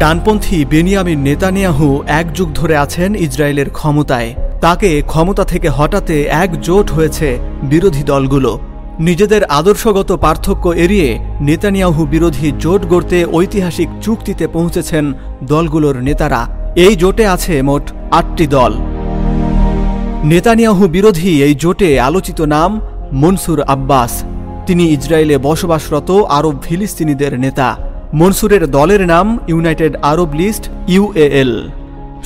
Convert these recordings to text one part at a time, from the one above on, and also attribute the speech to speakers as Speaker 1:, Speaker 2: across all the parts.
Speaker 1: ডানপন্থী Benjamin Netanyahu এক যুগ ধরে আছেন ইসরায়েলের ক্ষমতায়। তাকে ক্ষমতা থেকে হটাতে একজোট হয়েছে বিরোধী দলগুলো। নিজেদের আদর্শগত পার্থক্য এড়িয়ে নেতানিয়াহু বিরোধী জোট গড়তে ঐতিহাসিক চুক্তিতে পৌঁছেছেন দলগুলোর নেতারা। এই জোটে আছে মোট আটটি দল। নেতানিয়াহু বিরোধী এই জোটে আলোচিত নাম মনসুর আব্বাস। তিনি ইসরায়েলে বসবাসরত আরব ফিলিস্তিনিদের নেতা। মনসুরের দলের নাম ইউনাইটেড আরব লিস্ট ইউএএল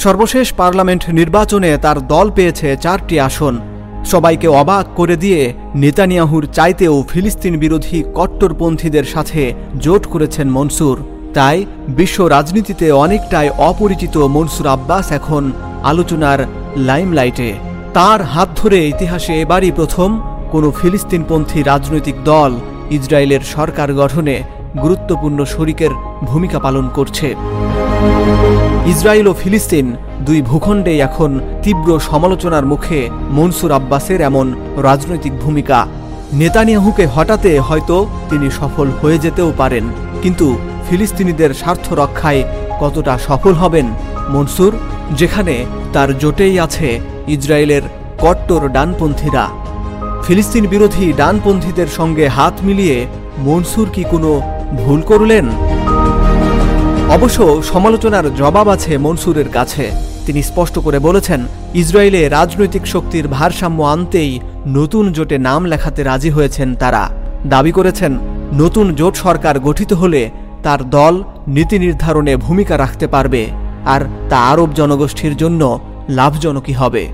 Speaker 1: সর্বশেষ পার্লামেন্ট নির্বাচনে তার দল পেয়েছে চারটি আসন। সবাইকে অবাক করে দিয়ে নেতানিয়াহুর চাইতেও ফিলিস্তিন বিরোধী কট্টরপন্থীদের সাথে জোট করেছেন মনসুর। তাই বিশ্ব রাজনীতিতে অনেকটাই অপরিচিত মনসুর আব্বাস এখন আলোচনার লাইমলাইটে। তার হাত ধরে ইতিহাসে এবারই প্রথম কোনো ফিলিস্তিনপন্থী রাজনৈতিক দল ইসরায়েলের সরকার গঠনে গুরুত্বপূর্ণ শরিকের ভূমিকা পালন করছে। ইসরায়েল ও ফিলিস্তিন দুই ভূখণ্ডে এখন তীব্র সমালোচনার মুখে মনসুর আব্বাসের এমন রাজনৈতিক ভূমিকা। নেতানিয়াহুকে হটাতে হয়তো তিনি সফল হয়ে যেতেও পারেন, কিন্তু ফিলিস্তিনিদের স্বার্থ রক্ষায় কতটা সফল হবেন মনসুর? যেখানে তার জোটেই আছে ইসরায়েলের কট্টর ডানপন্থীরা। ফিলিস্তিন বিরোধী ডানপন্থীদের সঙ্গে হাত মিলিয়ে মনসুর কি কোনো ভুল করলেন? অবশ্য সমালোচনার জবাব আছে মনসুরের কাছে। তিনি স্পষ্ট করে বলেছেন, ইসরায়েলে রাজনৈতিক শক্তির ভারসাম্য আনতেই নতুন জোটে নাম লেখাতে রাজি হয়েছেন তারা। দাবি করেছেন, নতুন জোট সরকার গঠিত হলে তার দল নীতি নির্ধারণে ভূমিকা রাখতে পারবে, আর তা আরব জনগোষ্ঠীর জন্য লাভজনকই হবে।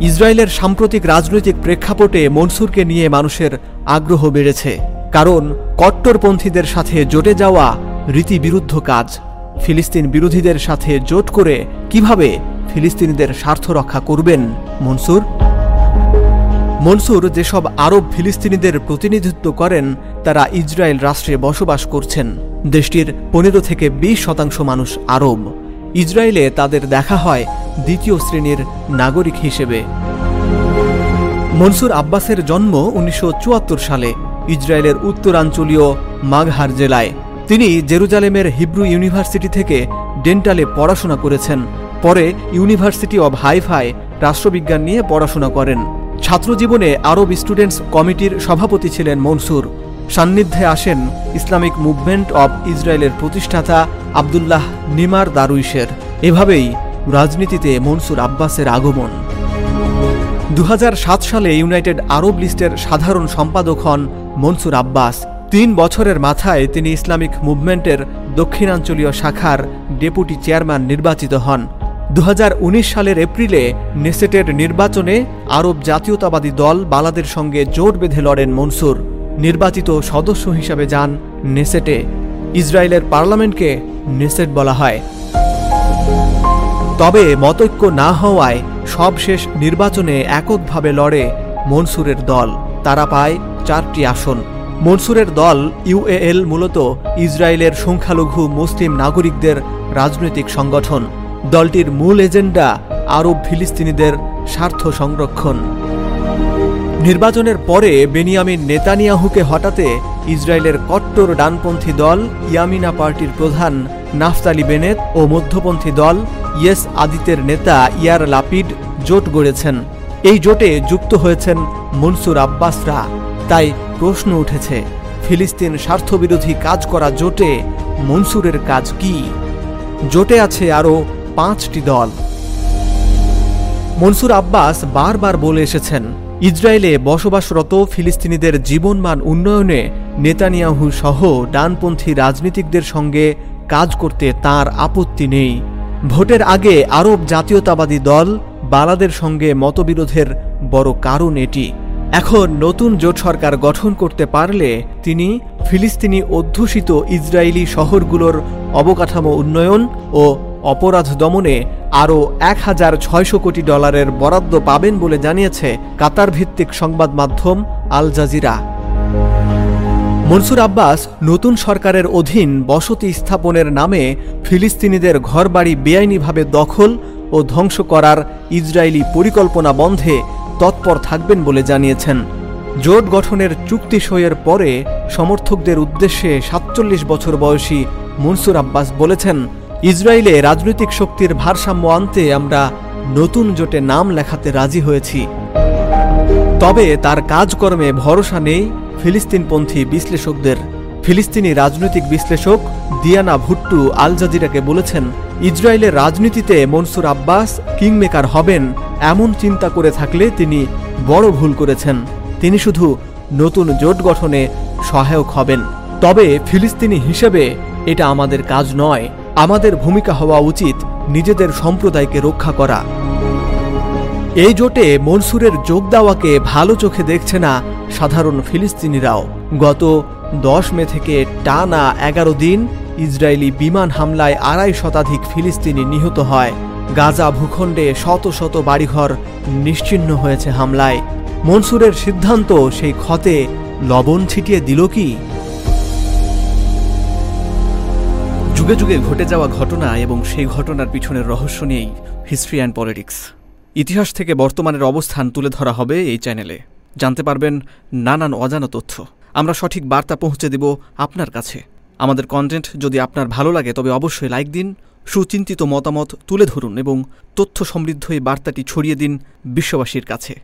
Speaker 1: ইসরায়েলের সাম্প্রতিক রাজনৈতিক প্রেক্ষাপটে মনসুরকে নিয়ে মানুষের আগ্রহ বেড়েছে, কারণ কট্টরপন্থীদের সাথে জোটে যাওয়া রীতিবিরুদ্ধ কাজ। ফিলিস্তিন বিরোধীদের সাথে জোট করে কীভাবে ফিলিস্তিনিদের স্বার্থ রক্ষা করবেন মনসুর? মনসুর, যেসব আরব ফিলিস্তিনিদের প্রতিনিধিত্ব করেন, তারা ইসরায়েল রাষ্ট্রে বসবাস করছেন। দেশটির পনেরো থেকে বিশ শতাংশ মানুষ আরব। ইসরায়েলে তাদের দেখা হয় দ্বিতীয় শ্রেণির নাগরিক হিসেবে। মনসুর আব্বাসের জন্ম উনিশশো চুয়াত্তর সালে। ইসরায়েলের উত্তরাঞ্চলীয় মাঘহার জেলায়। তিনি জেরুজালেমের হিব্রু ইউনিভার্সিটি থেকে ডেন্টালে পড়াশোনা করেছেন। পরে ইউনিভার্সিটি অব হাইফাই রাষ্ট্রবিজ্ঞান নিয়ে পড়াশোনা করেন। ছাত্রজীবনে আরব স্টুডেন্টস কমিটির সভাপতি ছিলেন মনসুর। সান্নিধ্যে আসেন ইসলামিক মুভমেন্ট অব ইসরায়েলের প্রতিষ্ঠাতা আবদুল্লাহ নিমার দারুইশের। এভাবেই রাজনীতিতে মনসুর আব্বাসের আগমন। দু হাজার সাত সালে ইউনাইটেড আরব লিস্টের সাধারণ সম্পাদক হন মনসুর আব্বাস। তিন বছরের মাথায় তিনি ইসলামিক মুভমেন্টের দক্ষিণাঞ্চলীয় শাখার ডেপুটি চেয়ারম্যান নির্বাচিত হন। দু হাজার উনিশ সালের এপ্রিলে নেসেটের নির্বাচনে আরব জাতীয়তাবাদী দল বালাদের সঙ্গে জোট বেঁধে লড়েন মনসুর। নির্বাচিত সদস্য হিসাবে যান নেসেটে। ইসরায়েলের পার্লামেন্টকে নেসেট বলা হয়। তবে মতৈক্য না হওয়ায় সবশেষ নির্বাচনে এককভাবে লড়ে মনসুরের দল। তারা পায় চারটি আসন। মনসুরের দল ইউএএল মূলত ইসরায়েলের সংখ্যালঘু মুসলিম নাগরিকদের রাজনৈতিক সংগঠন। দলটির মূল এজেন্ডা আরব ফিলিস্তিনিদের স্বার্থ সংরক্ষণ। নির্বাচনের পরে বেনিয়ামিন নেতানিয়াহুকে হটাতে ইসরায়েলের কট্টর ডানপন্থী দল ইয়ামিনা পার্টির প্রধান নাফতালি বেনেত ও মধ্যপন্থী দল ইয়েস আদিতের নেতা ইয়ার লাপিড জোট গড়েছেন। এই জোটে যুক্ত হয়েছেন মনসুর আব্বাসরা। তাই প্রশ্ন উঠেছে, ফিলিস্তিন স্বার্থবিরোধী কাজ করা জোটে মনসুরের কাজ কি? জোটে আছে আরও পাঁচটি দল। মনসুর আব্বাস বারবার বলে এসেছেন, ইসরায়েলে বসবাসরত ফিলিস্তিনিদের জীবনমান উন্নয়নে নেতানিয়াহু সহ ডানপন্থী রাজনীতিকদের সঙ্গে কাজ করতে তার আপত্তি নেই। ভোটের আগে আরব জাতীয়তাবাদী দল বালাদের সঙ্গে মতবিরোধের বড় কারণ এটি। এখন নতুন জোট সরকার গঠন করতে পারলে তিনি ফিলিস্তিনি অধ্যুষিত ইসরায়েলি শহরগুলোর অবকাঠামো উন্নয়ন ও অপরাধ দমনে আরও এক হাজার ছয়শো কোটি ডলারের বরাদ্দ পাবেন বলে জানিয়েছে কাতার ভিত্তিক সংবাদ মাধ্যম আল জাজিরা। মনসুর আব্বাস নতুন সরকারের অধীন বসতি স্থাপনের নামে ফিলিস্তিনিদের ঘরবাড়ি বেআইনিভাবে দখল ও ধ্বংস করার ইসরায়েলি পরিকল্পনা বন্ধে তৎপর থাকবেন বলে জানিয়েছেন। জোট গঠনের চুক্তি সইয়ের পরে সমর্থকদের উদ্দেশ্যে সাতচল্লিশ বছর বয়সী মনসুর আব্বাস বলেছেন, ইসরায়েলে রাজনৈতিক শক্তির ভারসাম্য আনতে আমরা নতুন জোটে নাম লেখাতে রাজি হয়েছি। তবে তার কাজকর্মে ভরসা নেই ফিলিস্তিনপন্থী বিশ্লেষকদের। ফিলিস্তিনি রাজনৈতিক বিশ্লেষক দিয়ানা ভুট্টু আল জাজিরাকে বলেছেন, ইসরায়েলের রাজনীতিতে মনসুর আব্বাস কিংমেকার হবেন, এমন চিন্তা করে থাকলে তিনি বড় ভুল করেছেন। তিনি শুধু নতুন জোট গঠনে সহায়ক হবেন। তবে ফিলিস্তিনি হিসেবে এটা আমাদের কাজ নয়। আমাদের ভূমিকা হওয়া উচিত নিজেদের সম্প্রদায়কে রক্ষা করা। এই জোটে মনসুরের যোগ দেওয়াকে ভালো চোখে দেখছে না সাধারণ ফিলিস্তিনিরাও। গত দশ মে থেকে টানা এগারো দিন ইসরায়েলি বিমান হামলায় আড়াই শতাধিক ফিলিস্তিনি নিহত হয়। গাজা ভূখণ্ডে শত শত বাড়িঘর নিশ্চিহ্ন হয়েছে হামলায়। মনসুরের সিদ্ধান্ত সেই ক্ষতে লবণ ছিটিয়ে দিল কি? যুগে যুগে ঘটে যাওয়া ঘটনা এবং সেই ঘটনার পিছনের রহস্য নিয়েই হিস্ট্রি অ্যান্ড পলিটিক্স। ইতিহাস থেকে বর্তমানের অবস্থান তুলে ধরা হবে এই চ্যানেলে। জানতে পারবেন নানান অজানা তথ্য। আমরা সঠিক বার্তা পৌঁছে দেব আপনার কাছে। আমাদের কন্টেন্ট যদি আপনার ভালো লাগে, তবে অবশ্যই লাইক দিন, সুচিন্তিত মতামত তুলে ধরুন এবং তথ্য সমৃদ্ধ এই বার্তাটি ছড়িয়ে দিন বিশ্ববাসীর কাছে।